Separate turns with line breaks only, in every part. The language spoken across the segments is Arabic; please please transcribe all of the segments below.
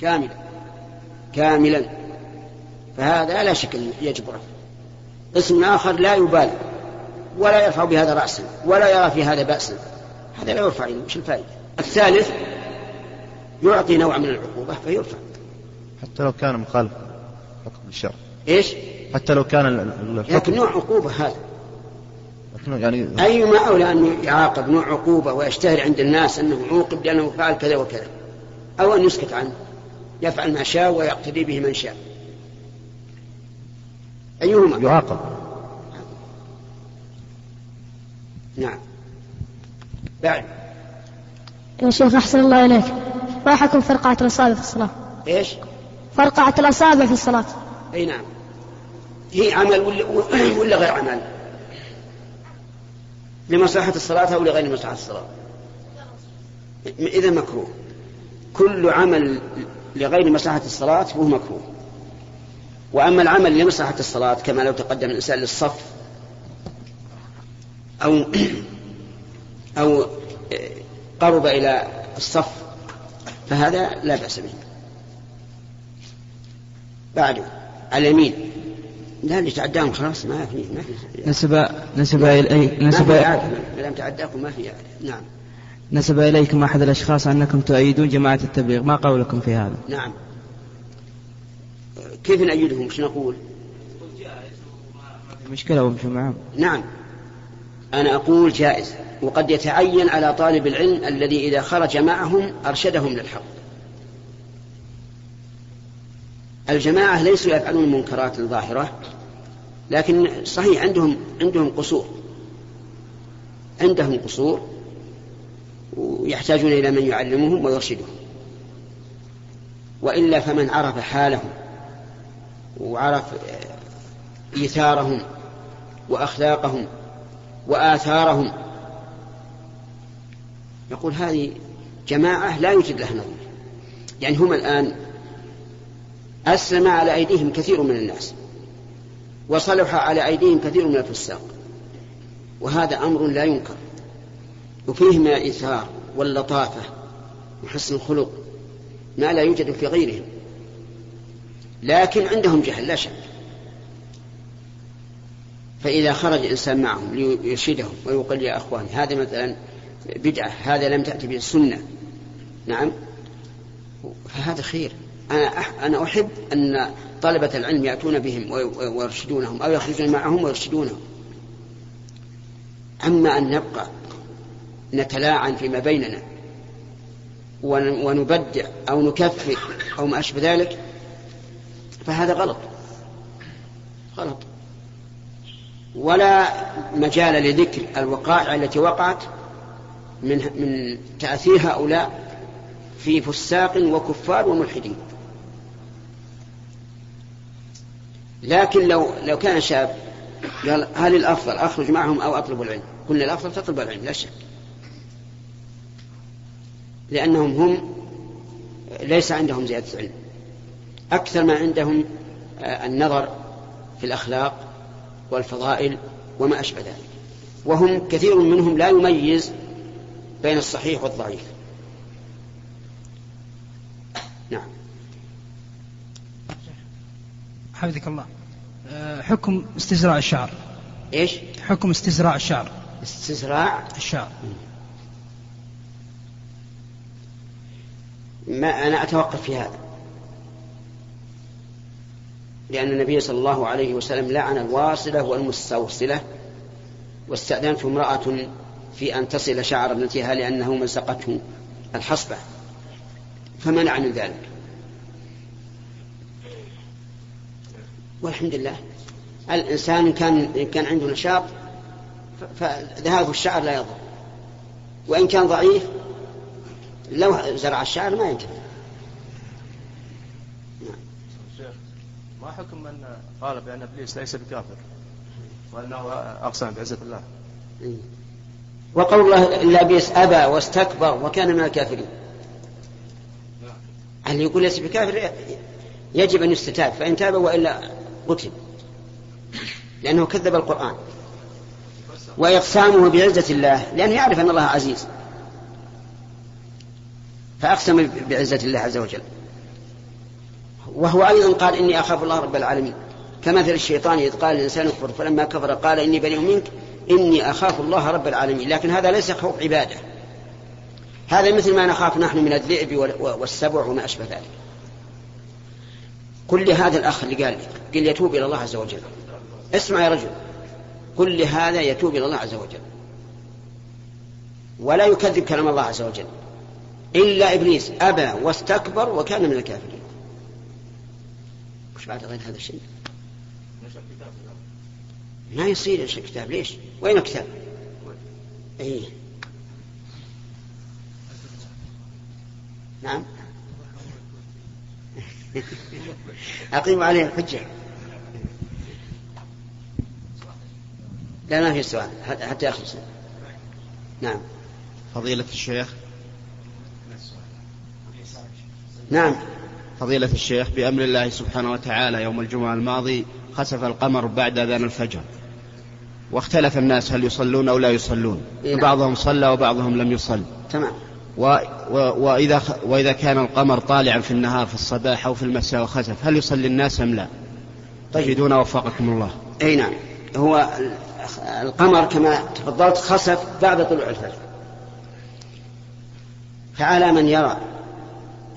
كاملة. كاملا. فهذا لا شك يجبره قسم آخر لا يبالي. ولا يرفع بهذا رأسا. ولا يرى في هذا بأسا. هذا لا يرفع إليه وش الفائدة. الثالث يعطي نوع من العقوبة فيرفع.
حتى لو كان مخالف حكم الشرع.
إيش؟
حتى لو كان
الحكم لكن نوع عقوبة هذا.
يعني
أيما أولى أن يعاقب نوع عقوبة ويشتهر عند الناس أنه عوقب لأنه فعل كذا وكذا. أو أن يسكت عنه يفعل ما شاء ويقتدي به من شاء. أيهما؟
يعاقب.
نعم. بعد.
يا شيخ أحسن الله إليك. ما حكم فرقعة الأصابع في الصلاة.
إيش؟
فرقعة الأصابع في الصلاة.
أي نعم. هي عمل ولا, ولا غير عمل؟ لمصلحة الصلاة أو لغير مصلحة الصلاة؟ إذا مكروه. كل عمل لغير مصلحة الصلاة فهو مكروه. وأما العمل لمصلحة الصلاة كما لو تقدم الإنسان للصف أو أو قرب إلى الصف فهذا لا بأس به. بعده على اليمين. لا اللي تعداهم خلاص ما في ما في
نسب نسب نسب
ما لم تعداكم ما في نعم.
نسب إليكم أحد الأشخاص أنكم تؤيدون جماعة التبليغ. ما قولكم في هذا؟
نعم. كيف نأيدهم؟ إيش نقول؟
مشكلة وامشوا معهم
نعم. أنا أقول جائز. وقد يتعين على طالب العلم الذي إذا خرج معهم أرشدهم للحق. الجماعة ليسوا يفعلون منكرات ظاهرة لكن صحيح عندهم عندهم قصور. عندهم قصور. ويحتاجون إلى من يعلمهم ويرشدهم. وإلا فمن عرف حالهم وعرف إيثارهم وأخلاقهم وآثارهم يقول هذه جماعة لا يوجد لها نظير. يعني هم الآن أسلم على أيديهم كثير من الناس وصلح على أيديهم كثير من الفساق وهذا أمر لا ينكر. وفيه من الإيثار واللطافة وحسن الخلق ما لا يوجد في غيرهم. لكن عندهم جهل لا شك. فإذا خرج إنسان معهم ليرشدهم ويقول يا أخوان هذا مثلا بدعة هذا لم تأتي به السنة. نعم. فهذا خير. أنا أنا أحب أن طلبة العلم يأتون بهم ويرشدونهم أو يخرجون معهم ويرشدونهم. أما أن نبقى نتلاعن فيما بيننا ونبدع أو نكفر أو ما أشبه ذلك فهذا غلط غلط ولا مجال لذكر الوقائع التي وقعت من من تأثير هؤلاء في فساق وكفار وملحدين لكن لو لو كان شاب قال هل الأفضل أخرج معهم أو أطلب العلم؟ قلنا الأفضل تطلب العلم لا شك. لأنهم هم ليس عندهم زيادة علم. أكثر ما عندهم آه، النظر في الأخلاق والفضائل وما أشبه ذلك. وهم كثير منهم لا يميز بين الصحيح والضعيف. نعم.
حفظك الله آه، حكم استزراع الشعر
إيش؟
حكم استزراع الشعر
استزراع
الشعر
ما أنا أتوقف في هذا. لأن النبي صلى الله عليه وسلم لعن الواصلة والمستوصلة واستأذنت امرأة في أن تصل شعر ابنتها لأنه مزقته الحصبة. فمنع من ذلك؟ والحمد لله. الإنسان إن كان كان عنده نشاط فذهاب الشعر لا يضر. وإن كان ضعيف لو زرع الشعر ما ينتفع
ما حكم من قال بأن إبليس ليس بكافر؟ وأنه أقسم بعزة الله.
إيه. وقول الله إلا إبليس أبى واستكبر وكان من الكافرين. اللي يقول ليس بكافر؟ يجب أن يستتاب فإن تاب وإلا قتل. لأنه كذب القرآن. وإقسامه بعزة الله لأنه يعرف أن الله عزيز. فأقسم بعزة الله عز وجل. وهو أيضا قال إني أخاف الله رب العالمين. كمثل الشيطان إذ قال الإنسان اكفر فلما كفر قال إني بريء منك إني أخاف الله رب العالمين. لكن هذا ليس خوف عبادة. هذا مثل ما نخاف نحن من الذئب والسبع وما أشبه ذلك. قل لهذا الأخ اللي قال لي قل يتوب إلى الله عز وجل. اسمع يا رجل. قل لهذا يتوب إلى الله عز وجل. ولا يكذب كلام الله عز وجل. إلا إبليس أبى واستكبر وكان من الكافرين. وش بعد غير هذا الشيء؟ ما يصير ينشر كتاب ليش؟ وين الكتاب؟ أي نعم. أقيم عليه الحجة لا ما في سؤال. حتى يخلص نعم.
فضيلة الشيخ
نعم.
فضيلة الشيخ بأمر الله سبحانه وتعالى يوم الجمعة الماضي خسف القمر بعد أذان الفجر. واختلف الناس هل يصلون أو لا يصلون.
إيه نعم.
بعضهم صلى وبعضهم لم يصل.
تمام.
و و وإذا, خ وإذا كان القمر طالعا في النهار في الصباح أو في المساء وخسف هل يصلي الناس أم لا؟
طيب.
تجدون وفقكم الله.
أي نعم. هو القمر كما تفضلت خسف بعد طلوع الفجر. فعلى من يرى.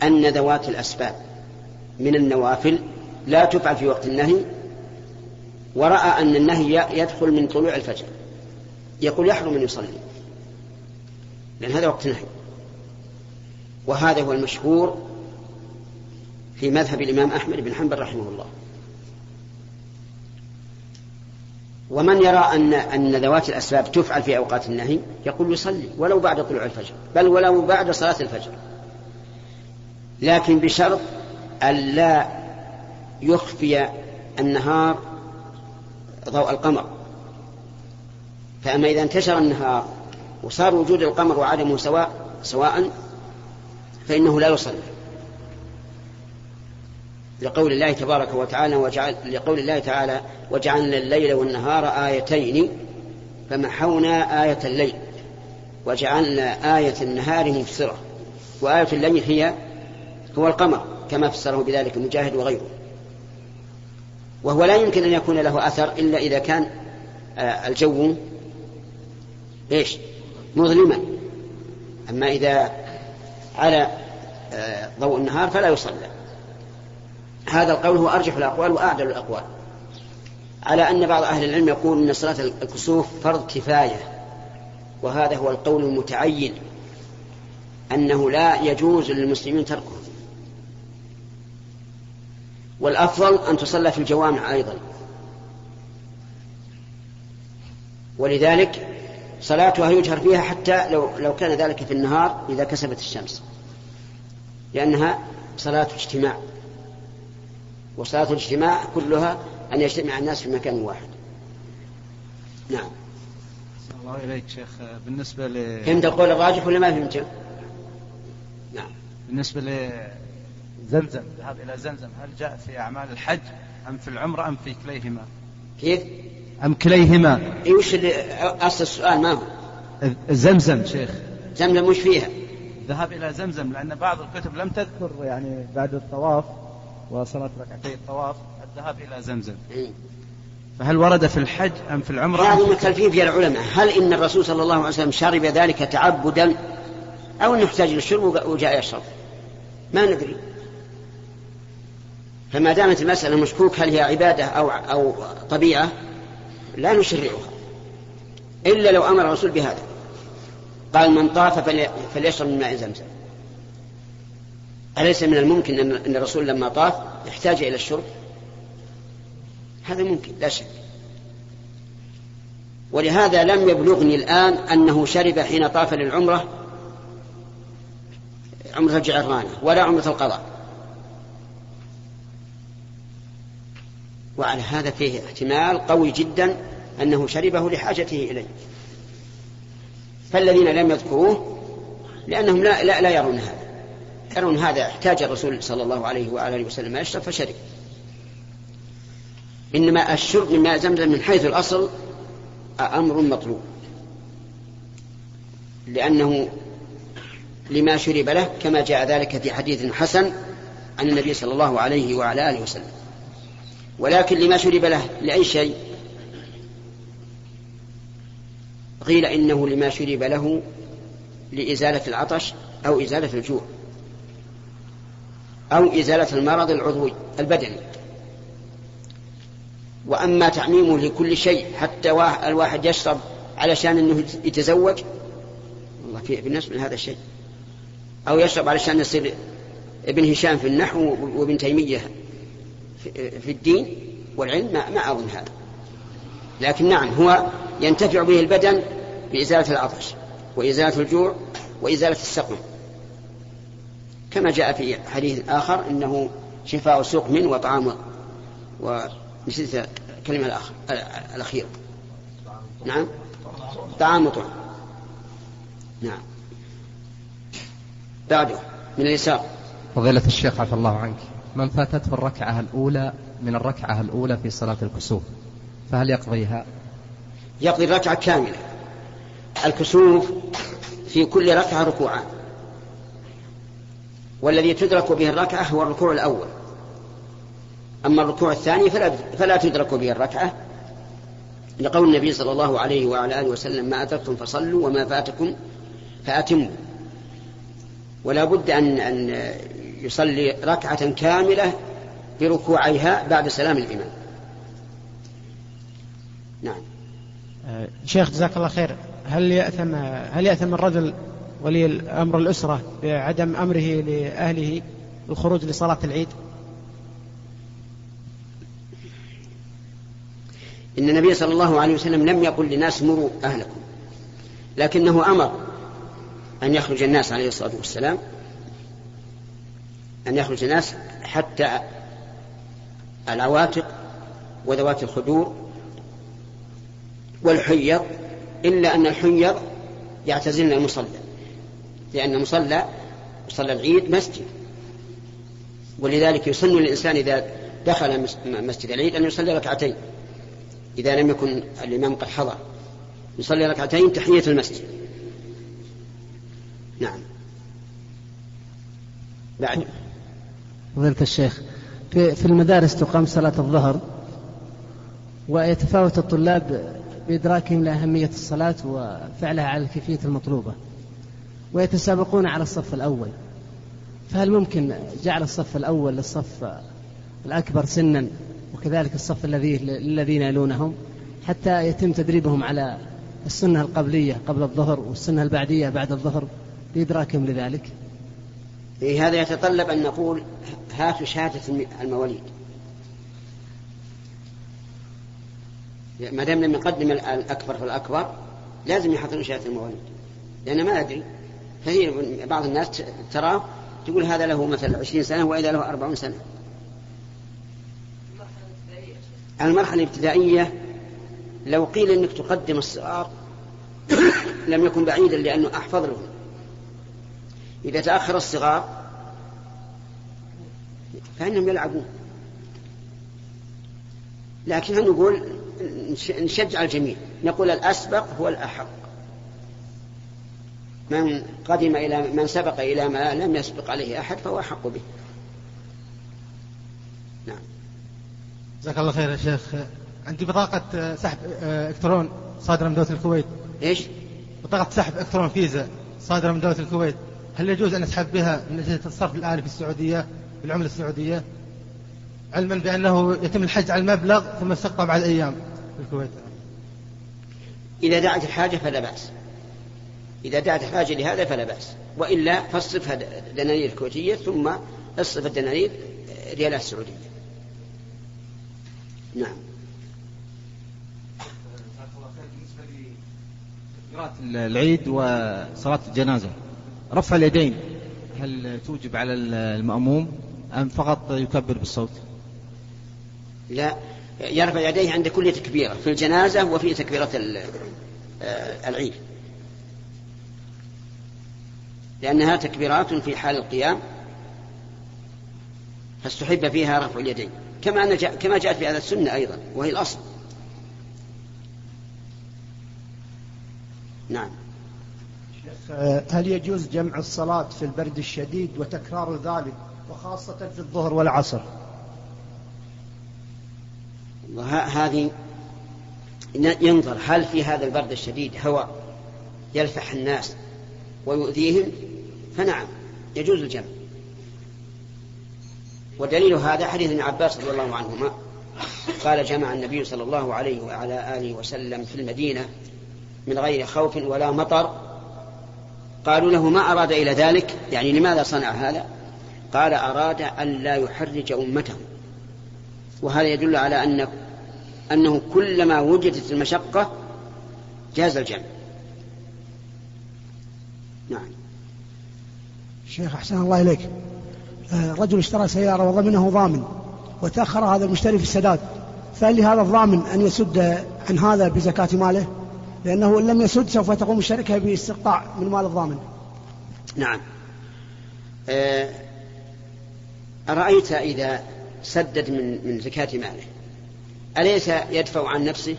أن ذوات الأسباب من النوافل لا تفعل في وقت النهي ورأى أن النهي يدخل من طلوع الفجر. يقول يحرم أن يصلي لأن هذا وقت النهي. وهذا هو المشهور في مذهب الإمام أحمد بن حنبل رحمه الله. ومن يرى أن أن ذوات الأسباب تفعل في أوقات النهي يقول يصلي ولو بعد طلوع الفجر بل ولو بعد صلاة الفجر. لكن بشرط ألا يخفي النهار ضوء القمر. فأما إذا انتشر النهار وصار وجود القمر وعدمه سواء سواء فإنه لا يصلي. لقول الله تبارك وتعالى وجعل لقول الله تعالى وجعلنا الليل والنهار آيتين فمحونا آية الليل وجعلنا آية النهار مبصرة وآية الليل هي هو القمر كما فسره بذلك مجاهد وغيره. وهو لا يمكن أن يكون له أثر إلا إذا كان آه، الجو إيش؟ مظلما. أما إذا على آه، ضوء النهار فلا يصلى. هذا القول هو أرجح الأقوال وأعدل الأقوال. على أن بعض أهل العلم يقول أن صلاة الكسوف فرض كفاية وهذا هو القول المتعين أنه لا يجوز للمسلمين تركه. والأفضل أن تصلى في الجوامع أيضا. ولذلك صلاتها يجهر فيها حتى لو لو كان ذلك في النهار إذا كسبت الشمس. لأنها صلاة اجتماع وصلاة الاجتماع كلها أن يجتمع الناس في مكان واحد. نعم.
الله إليك شيخ. بالنسبة ل
فهمت القول الراجح ولا ما فهمته؟ نعم.
بالنسبة لزمزم الذهاب إلى زمزم هل جاء في أعمال الحج أم في العمرة أم في كليهما؟
كيف؟
أم كليهما؟
اي وش اللي أصل السؤال ما هو؟
زمزم شيخ
زمزم وش فيها؟
الذهاب إلى زمزم لأن بعض الكتب لم تذكر يعني بعد الطواف وصلاة ركعتي الطواف الذهاب إلى زمزم
إيه.
فهل ورد في الحج أم في العمرة
هذه مختلفين فيها العلماء هل إن الرسول صلى الله عليه وسلم شرب ذلك تعبدا أو أنه يحتاج للشرب وجاء يشرب ما ندري فما دامت المسألة مشكوك هل هي عبادة أو أو طبيعة؟ لا نشرعها إلا لو أمر الرسول بهذا. قال من طاف فليشرب من ماء زمزم. أليس من الممكن أن الرسول لما طاف احتاج إلى الشرب؟ هذا ممكن لا شك. ولهذا لم يبلغني الآن أنه شرب حين طاف للعمرة عمرة الجعرانة ولا عمرة القضاء. وعلى هذا فيه احتمال قوي جدا أنه شربه لحاجته إليه. فالذين لم يذكروه لأنهم لا, لا, لا يرون هذا. يرون هذا احتاج الرسول صلى الله عليه وآله وسلم يشرب فشرب. إنما الشرب من ماء زمزم من حيث الأصل أمر مطلوب. لأنه لما شرب له كما جاء ذلك في حديث حسن عن النبي صلى الله عليه وعلى آله وسلم. ولكن لما شرب له لأي شيء. قيل إنه لما شرب له لإزالة العطش أو إزالة الجوع أو إزالة المرض العضوي البدني. وأما تعميمه لكل شيء حتى الواحد يشرب علشان أنه يتزوج والله في بالنسبة من هذا الشيء. أو يشرب علشان يصير ابن هشام في النحو وابن تيمية. في الدين والعلم ما, أظن هذا. لكن نعم هو ينتفع به البدن بإزالة العطش وإزالة الجوع وإزالة السقم. كما جاء في حديث آخر إنه شفاء سقم وطعام ونسيت الكلمة الأخ... الأخيرة نعم؟ طعام وطعم نعم. بعده من اليسار.
فضيلة الشيخ عفى الله عنك. من فاتته الركعة الأولى من الركعة الأولى في صلاة الكسوف فهل يقضيها؟
يقضي الركعة كاملة. الكسوف في كل ركعة ركوعان. والذي تدرك به الركعة هو الركوع الأول. أما الركوع الثاني فلا, فلا تدرك به الركعة. لقول النبي صلى الله عليه وعلى آله وسلم ما أدركتم فصلوا وما فاتكم فأتموا. ولا بد أن, أن يصلي ركعة كاملة بركوعيها بعد سلام الإمام. نعم.
آه، شيخ جزاك الله خير. هل يأثم هل يأثم الرجل ولي أمر الأسرة بعدم أمره لأهله الخروج لصلاة العيد؟
إن النبي صلى الله عليه وسلم لم يقل للناس مروا أهلكم لكنه أمر أن يخرج الناس عليه الصلاة والسلام أن يخرج الناس حتى العواتق وذوات الخدور والحيض إلا أن الحيض يعتزلن المصلى لأن مصلى مصلى العيد مسجد. ولذلك يسن للإنسان إذا دخل مسجد العيد أن يصلي ركعتين إذا لم يكن الإمام قد حضر. يصلي ركعتين تحية المسجد. نعم. بعد.
فضيلة الشيخ في, في المدارس تقام صلاة الظهر ويتفاوت الطلاب بإدراكهم لأهمية الصلاة وفعلها على الكيفية المطلوبة ويتسابقون على الصف الأول. فهل ممكن جعل الصف الأول للصف الأكبر سنا وكذلك الصف الذي للذين يلونهم حتى يتم تدريبهم على السنة القبلية قبل الظهر والسنة البعدية بعد الظهر لإدراكهم لذلك؟
هذا يتطلب أن نقول هاتوا شهادة المواليد. ما دام لم يقدم الأكبر فالأكبر لازم يحضرون شهادة المواليد. لأن ما أدري كثير بعض الناس ترى تقول هذا له مثلا عشرين سنة وإذا له أربعون سنة. المرحلة الابتدائية لو قيل أنك تقدم الصغار لم يكن بعيدا لأنه أحفظ لهم. إذا تأخر الصغار فإنهم يلعبون. لكن نقول نشجع الجميع؟ نقول الأسبق هو الأحق. من قدم إلى من سبق إلى ما لم يسبق عليه أحد فهو أحق به. نعم.
جزاك الله خير يا شيخ. عندي بطاقة سحب إلكترون صادرة من دولة الكويت.
إيش؟
بطاقة سحب إلكترون فيزا صادرة من دولة الكويت. هل يجوز أن أسحب بها من أجل الصرف الآلي في السعودية بالعملة السعودية؟ علما بأنه يتم الحج على المبلغ ثم يستقطع بعد أيام في الكويت.
إذا دعت الحاجة فلا بأس. إذا دعت الحاجة لهذا فلا بأس. وإلا فاصرفها دنانير كويتية ثم اصرف الدنانير ريالات سعودية. نعم.
العيد وصلاة الجنازة. رفع اليدين. هل توجب على المأموم أم فقط يكبر بالصوت؟
لا يرفع يديه عند كل تكبيرة في الجنازة وفي تكبيرة آه، العيد. لأنها تكبيرات في حال القيام فاستحب فيها رفع اليدين. كما أن جاء كما جاءت في هذا السنة أيضا وهي الأصل. نعم.
هل يجوز جمع الصلاة في البرد الشديد وتكرار ذلك وخاصة في الظهر والعصر؟
هذه ينظر هل في هذا البرد الشديد هواء يلفح الناس ويؤذيهم؟ فنعم يجوز الجمع. ودليل هذا حديث ابن عباس رضي الله عنهما. قال جمع النبي صلى الله عليه وعلى آله وسلم في المدينة من غير خوف ولا مطر قالوا له ما أراد إلى ذلك؟ يعني لماذا صنع هذا؟ قال أراد أن لا يحرج أمته. وهذا يدل على أن أنه كلما وجدت المشقة جاز الجمع. نعم.
شيخ أحسن الله إليك. آه، رجل اشترى سيارة وضمنه ضامن وتأخر هذا المشتري في السداد. فهل لهذا الضامن أن يسد عن هذا بزكاة ماله؟ لأنه إن لم يسد سوف تقوم الشركة باستقطاع من مال الضامن.
نعم. آه، أرأيت إذا سدد من من زكاة ماله. أليس يدفع عن نفسه؟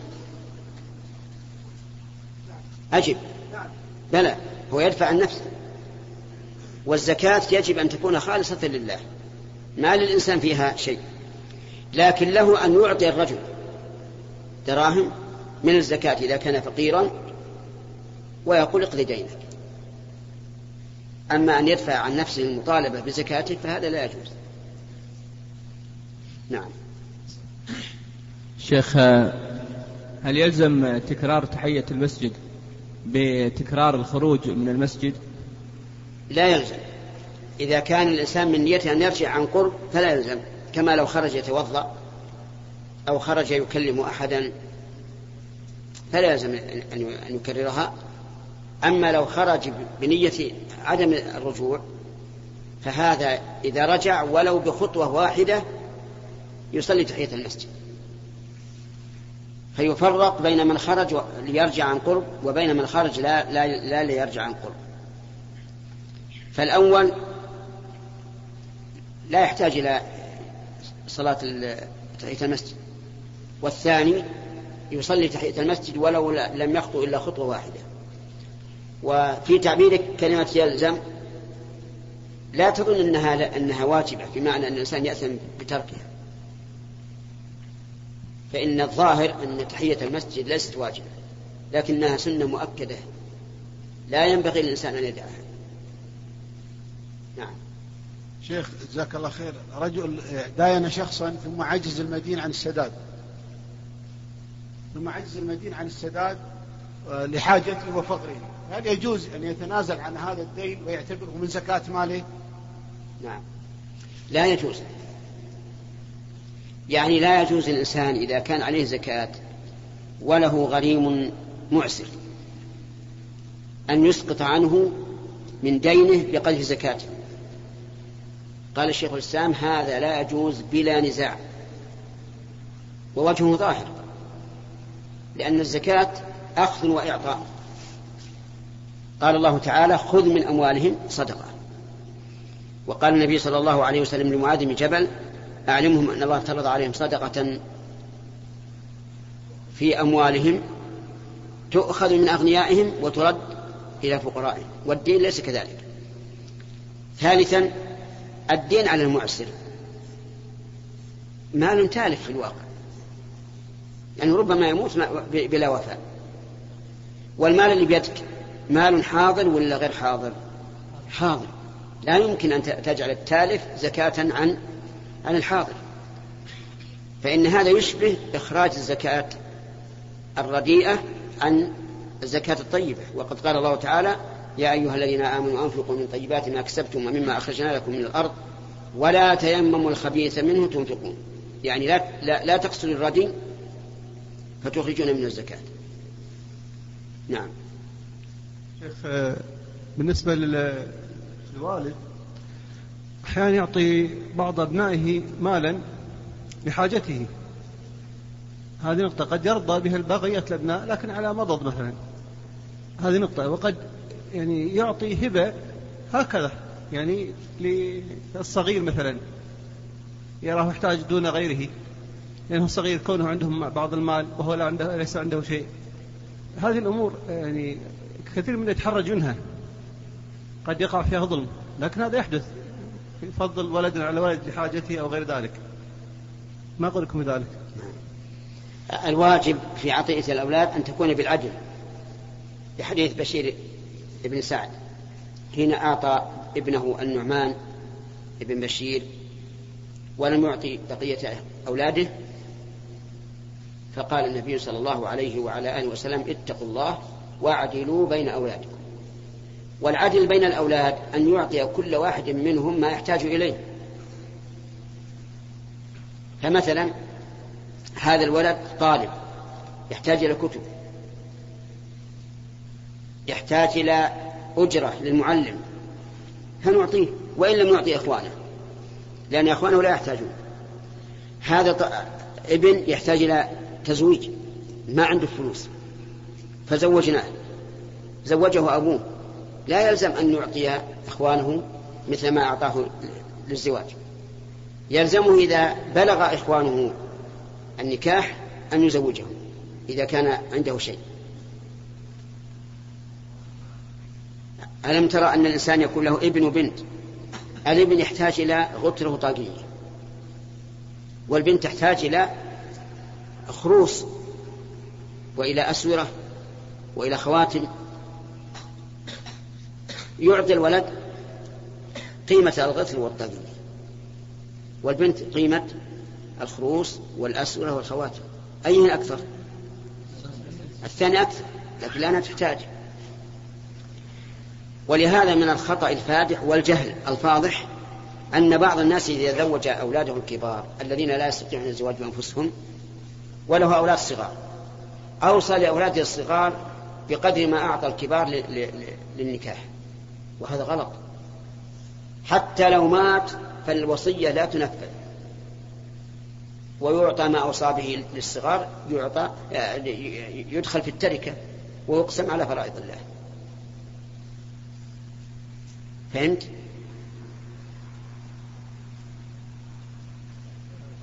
أجب. بلى هو يدفع عن نفسه. والزكاة يجب أن تكون خالصة لله. ما للإنسان فيها شيء. لكن له أن يعطي الرجل دراهم من الزكاة إذا كان فقيرا ويقول اقضي دينك. أما أن يدفع عن نفسه المطالبة بزكاته فهذا لا يجوز. نعم.
شيخ هل يلزم تكرار تحية المسجد بتكرار الخروج من المسجد؟
لا يلزم. إذا كان الإنسان من نيته أن يرجع عن قرب فلا يلزم كما لو خرج يتوضأ أو خرج يكلم أحدا. فلا يلزم أن يكررها. أما لو خرج بنية عدم الرجوع فهذا إذا رجع ولو بخطوة واحدة يصلي تحية المسجد. فيفرق بين من خرج ليرجع عن قرب وبين من خرج لا, لا, لا ليرجع عن قرب. فالأول لا يحتاج إلى صلاة تحية المسجد. والثاني يصلي تحية المسجد ولو لم يخطو إلا خطوة واحدة. وفي تعبيرك كلمة يلزم. لا تظن أنها, أنها واجبة بمعنى أن الإنسان يأثم بتركها. فإن الظاهر أن تحية المسجد ليست واجبة لكنها سنة مؤكدة. لا ينبغي للإنسان أن يدعها. نعم.
شيخ جزاك الله خير. رجل داين شخصا ثم عجز المدين عن السداد. ثم عجز المدين عن السداد آه، لحاجته وفقره هل يجوز أن يتنازل عن هذا الدين ويعتبره من زكاة ماله؟
نعم. لا يجوز. يعني لا يجوز الإنسان إذا كان عليه زكاة وله غريم معسر أن يسقط عنه من دينه بقدر زكاته. قال الشيخ الإسلام هذا لا يجوز بلا نزاع. ووجهه ظاهر. لأن الزكاة أخذ وإعطاء. قال الله تعالى خذ من أموالهم صدقة. وقال النبي صلى الله عليه وسلم لمعاذ بن جبل أعلمهم أن الله افترض عليهم صدقة في أموالهم تؤخذ من أغنيائهم وترد إلى فقرائهم والدين ليس كذلك. ثالثا الدين على المعسر. مال تالف في الواقع. يعني ربما يموت بلا وفاء. والمال اللي بيدك مال حاضر ولا غير حاضر؟ حاضر. لا يمكن أن تجعل التالف زكاة عن عن الحاضر. فإن هذا يشبه إخراج الزكاة الرديئة عن الزكاة الطيبة. وقد قال الله تعالى يا أيها الذين آمنوا أنفقوا من طيبات ما كسبتم ومما أخرجنا لكم من الأرض ولا تيمموا الخبيث منه تنفقون. يعني لا, لا, لا تقصدوا الردي فتخرجون من الزكاة. نعم.
شيخ آه، بالنسبة للوالد أحيانا يعطي بعض أبنائه مالا لحاجته. هذه نقطة. قد يرضى بها بقية الأبناء لكن على مضض مثلا. هذه نقطة. وقد يعني يعطي هبة هكذا يعني للصغير مثلا. يراه يحتاج دون غيره. لأنه الصغير كونه عندهم بعض المال وهو لا عنده ليس عنده شيء. هذه الأمور يعني كثير من يتحرج منها. قد يقع فيها ظلم لكن هذا يحدث. يفضل ولد على ولد لحاجته أو غير ذلك. ما قولكم بذلك.
الواجب في عطية الأولاد أن تكون بالعدل. بحديث بشير بن سعد. حين أعطى ابنه النعمان ابن بشير ولم يعطي بقية أولاده فقال النبي صلى الله عليه وعلى آله وسلم اتقوا الله واعدلوا بين أولادكم. والعدل بين الأولاد أن يعطي كل واحد منهم ما يحتاج إليه. فمثلا هذا الولد طالب يحتاج إلى كتب يحتاج إلى أجرة للمعلم فنعطيه وإن لم نعطي إخوانه لأن إخوانه لا يحتاجون. هذا ابن يحتاج إلى تزويج ما عنده فلوس. فزوجناه. زوجه أبوه. لا يلزم أن يعطي إخوانه مثل ما أعطاه للزواج. يلزمه إذا بلغ إخوانه النكاح أن يزوجهم إذا كان عنده شيء. ألم ترى أن الإنسان يكون له ابن وبنت الابن يحتاج إلى غترة طاقية. والبنت تحتاج إلى خروص وإلى أسورة وإلى خواتم يعطي الولد قيمة الغتر والطاقية والبنت قيمة الخروص والأسورة والخواتم. أيهن أكثر الثاني أكثر لكن لأنها تحتاج ولهذا من الخطأ الفادح والجهل الفاضح أن بعض الناس إذا زوج أولاده الكبار الذين لا يستطيعون الزواج بأنفسهم وله أولاد صغار. أوصى لأولاده الصغار بقدر ما أعطى الكبار للنكاح. وهذا غلط. حتى لو مات فالوصية لا تنفذ. ويعطى ما أوصى به للصغار يعطى يدخل في التركة ويقسم على فرائض الله. فهمت؟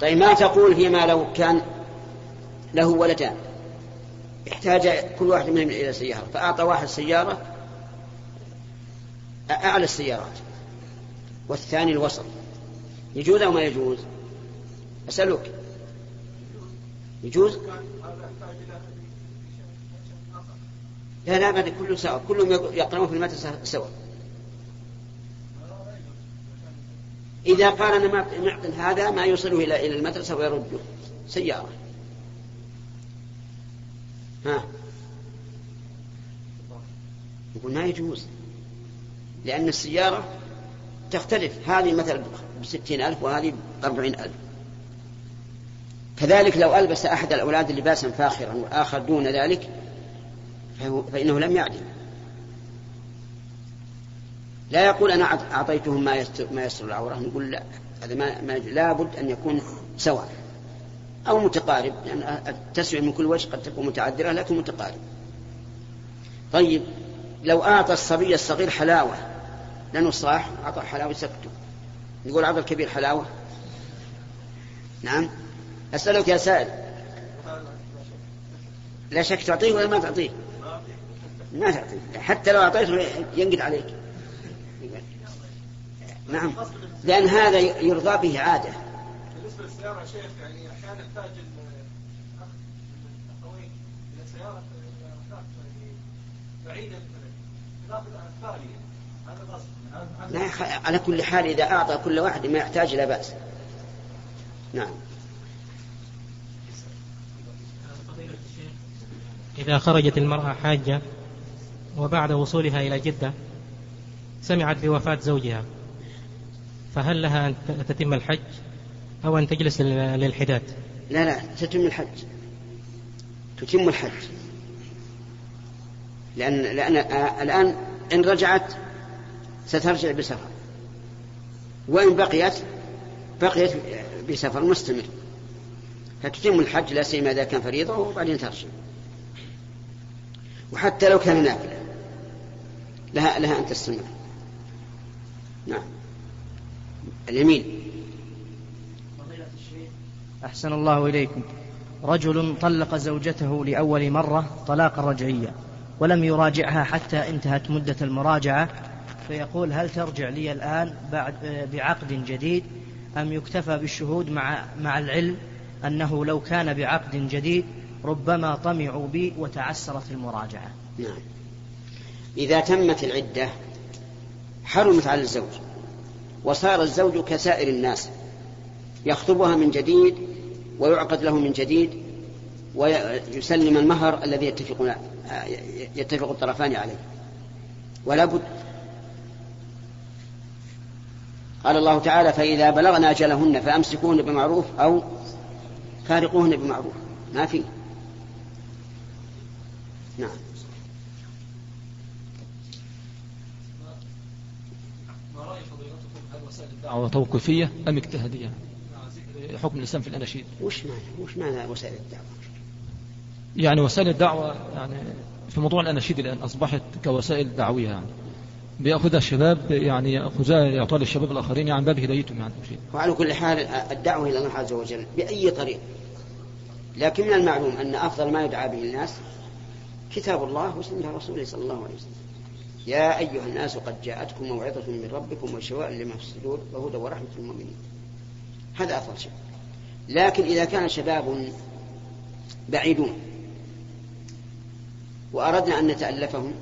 طيب ما تقول فيما لو كان له ولدان احتاج كل واحد منهم إلى سيارة. فأعطى واحد سيارة أعلى السيارات. والثاني الوسط. يجوز أو ما يجوز؟ أسألك. يجوز؟ لا لا بعد كله سوا. كلهم يقرؤون في المدرسة سوا. إذا قال أنا معطي هذا ما يوصله إلى إلى المدرسة ويرده سيارة. ها. يقول ما يجوز. لأن السيارة تختلف. هذه مثلا بستين ألف وهذه بأربعين ألف. كذلك لو ألبس أحد الأولاد لباسا فاخرا والآخر دون ذلك فإنه لم يعدل. لا يقول أنا أعطيتهم ما يستر, ما يستر العورة. نقول لا. هذا ما, لابد أن يكون سواء. أو متقارب لأن يعني التسوية من كل وجه قد تكون متعذرة لكن متقارب. طيب لو أعطى الصبي الصغير حلاوة لأنه صاح أعطى حلاوة سكته نقول أعطى الكبير حلاوة؟ نعم. أسألك يا سائل. لا شك تعطيه ولا ما تعطيه؟ ما تعطيه. حتى لو أعطيته ينقد عليك. نعم. لأن هذا يرضى به عادة.
بالنسبة للسيارة يا شيخ يعني أحيانا يحتاج الأخوين إلى سيارة بعيدة
لا على كل حال إذا أعطى كل واحد ما يحتاج لا بأس. نعم.
إذا خرجت المرأة حاجة وبعد وصولها إلى جدة سمعت بوفاة زوجها فهل لها أن تتم الحج؟ أو أن تجلس للحداد.
لا لا تتم الحج. تتم الحج. لأن, لأن الآن إن رجعت سترجع بسفر. وإن بقيت بقيت بسفر مستمر. فتتم الحج لا سيما إذا كان فريضة وبعدين ترجع. وحتى لو كان نافلة. لها لها أن تستمر. نعم. اليمين.
أحسن الله إليكم. رجل طلق زوجته لأول مرة طلاقا رجعيا ولم يراجعها حتى انتهت مدة المراجعة. فيقول هل ترجع لي الآن بعد بعقد جديد؟ أم يكتفى بالشهود مع مع العلم أنه لو كان بعقد جديد ربما طمعوا بي وتعسرت المراجعة.
نعم. إذا تمت العدة حرمت على الزوج وصار الزوج كسائر الناس يخطبها من جديد ويعقد له من جديد ويسلم المهر الذي يتفقون يتفق الطرفان عليه. ولا بد قال الله تعالى فإذا بلغنا أجلهن فأمسكوهن بمعروف أو فارقوهن بمعروف. ما في. نعم.
ما رأي فضيلتكم؟ هل وسائل الدعوة توقيفية أم اجتهادية؟ حكم الإسلام في الأناشيد.
وش معنى وش معنى وسائل الدعوة؟
يعني وسائل الدعوة يعني في موضوع الأناشيد الآن أصبحت كوسائل دعوية يعني. بيأخذها الشباب يعني يأخذها يعطوها للشباب الآخرين يعني باب هدايتهم يعني. شيء.
وعلى كل حال الدعوة إلى الله عز وجل بأي طريق. لكن من المعلوم أن أفضل ما يدعى به الناس كتاب الله وسنة رسوله صلى الله عليه وسلم. يا أيها الناس قد جاءتكم موعظة من ربكم وشواء لما في الصدور وهدى ورحمة للمؤمنين. هذا أفضل شيء. لكن إذا كان شباب بعيدون وأردنا أن نتألفهم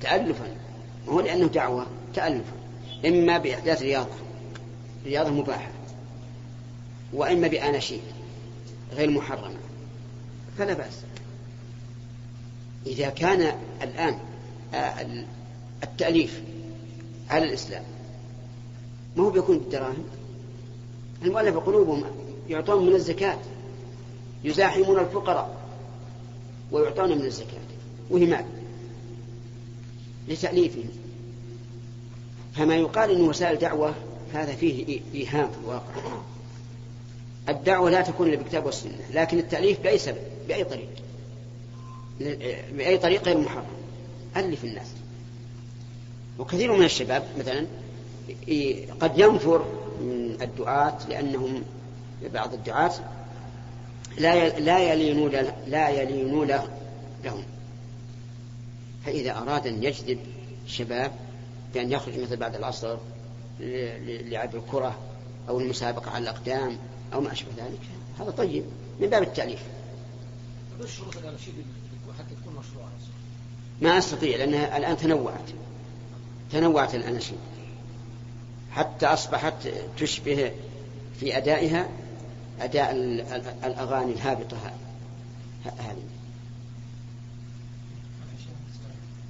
تألفا. وهو لأنه دعوة تألفا. إما بإحداث رياضة رياضة مباحة وإما بأناشيد غير محرمة. فلا بأس. إذا كان الآن التأليف على الإسلام ما هو بيكون بالدراهم؟ المؤلف قلوبهم يعطون من الزكاة يزاحمون الفقراء ويعطون من الزكاة. وهي مال. لتأليفهم. فما يقال أن وسائل دعوة هذا فيه إيهام في الواقع الدعوة لا تكون إلا بالكتاب والسنة لكن التأليف بأي سبب؟ بأي طريق؟ بأي طريق غير محرم. ألف الناس. وكثير من الشباب مثلا قد ينفر من الدعاة لأنهم بعض الدعاة لا لا يلينون لا يلينون لهم. فإذا أراد أن يجذب الشباب بأن يخرج مثل بعد العصر للعب الكرة أو المسابقة على الأقدام أو ما أشبه ذلك هذا طيب من باب التأليف. ما أستطيع لأنها الآن تنوعت. تنوعت الأناشيد حتى أصبحت تشبه في أدائها أداء الأغاني الهابطة هذه.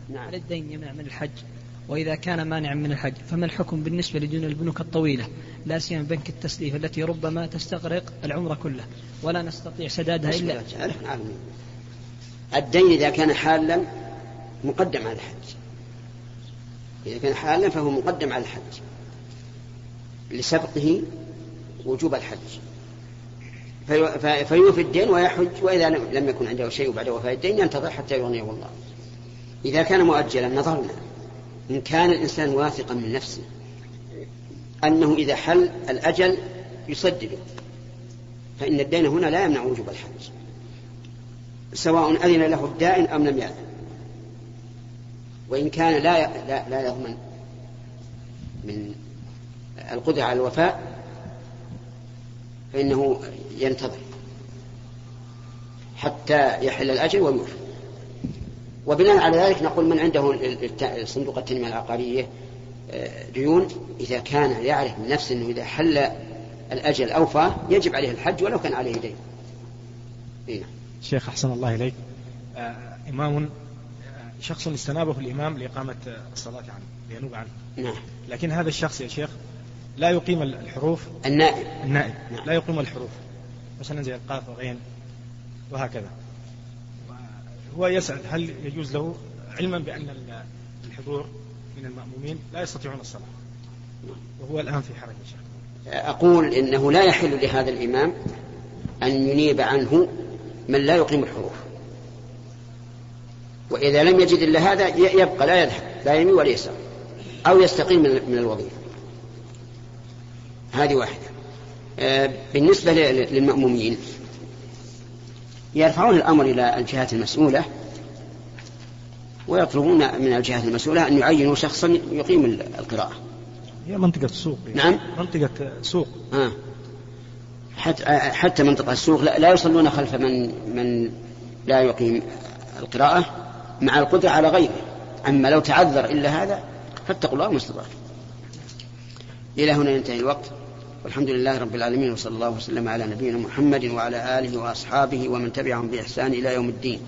نعم. الدين يمنع من الحج وإذا كان مانعا من الحج فما الحكم بالنسبة لديون البنوك الطويلة؟ لا سيما بنك التسليف التي ربما تستغرق العمر كله ولا نستطيع سدادها إلا.
الدين إذا كان حالا مقدم على الحج. إذا كان حالا فهو مقدم على الحج. لسبقه وجوب الحج. فيوفي الدين ويحج وإذا لم يكن عنده شيء بعد وفاة الدين ينتظر حتى يغنيه الله. إذا كان مؤجلا نظرنا إن كان الإنسان واثقا من نفسه أنه إذا حل الأجل يصدقه فإن الدين هنا لا يمنع وجوب الحج. سواء أذن له الدائن أم لم يأذن. وإن كان لا لا, لا يضمن من القدرة على الوفاء فإنه ينتظر حتى يحل الأجل ويوفي وبناء على ذلك نقول من عنده صندوق التنمية العقارية آه، ديون إذا كان يعرف من نفسه أنه إذا حل الأجل أوفى يجب عليه الحج ولو كان عليه دين.
إيه. شيخ أحسن الله إليك. آه إمام آه، شخص استنابه الإمام لإقامة الصلاة عنه لينوب عنه.
نعم.
لكن هذا الشخص يا شيخ لا يقيم الحروف
النائب.
النائب. نعم. لا يقيم الحروف. مثلا زي القاف وغين وهكذا. هو يسأل هل يجوز له علما بأن الحضور من المأمومين لا يستطيعون الصلاة؟ وهو الآن في حرج
أقول إنه لا يحل لهذا الإمام أن ينيب عنه من لا يقيم الحروف. وإذا لم يجد إلا هذا يبقى لا يذهب لا يمين ولا يسار أو يستقيم من الوظيفة. هذه واحدة. آه، بالنسبة للمأمومين يرفعون الأمر إلى الجهات المسؤولة ويطلبون من الجهات المسؤولة أن يعينوا شخصا يقيم القراءة.
هي منطقة سوق.
نعم.
منطقة سوق.
آه. حتى حتى منطقة السوق لا, لا يصلون خلف من من لا يقيم القراءة مع القدرة على غيره. أما لو تعذر إلا هذا فاتقوا الله ما استطعتم إلى هنا ينتهي الوقت. والحمد لله رب العالمين وصلى الله وسلم على نبينا محمد وعلى آله وأصحابه ومن تبعهم بإحسان إلى يوم الدين.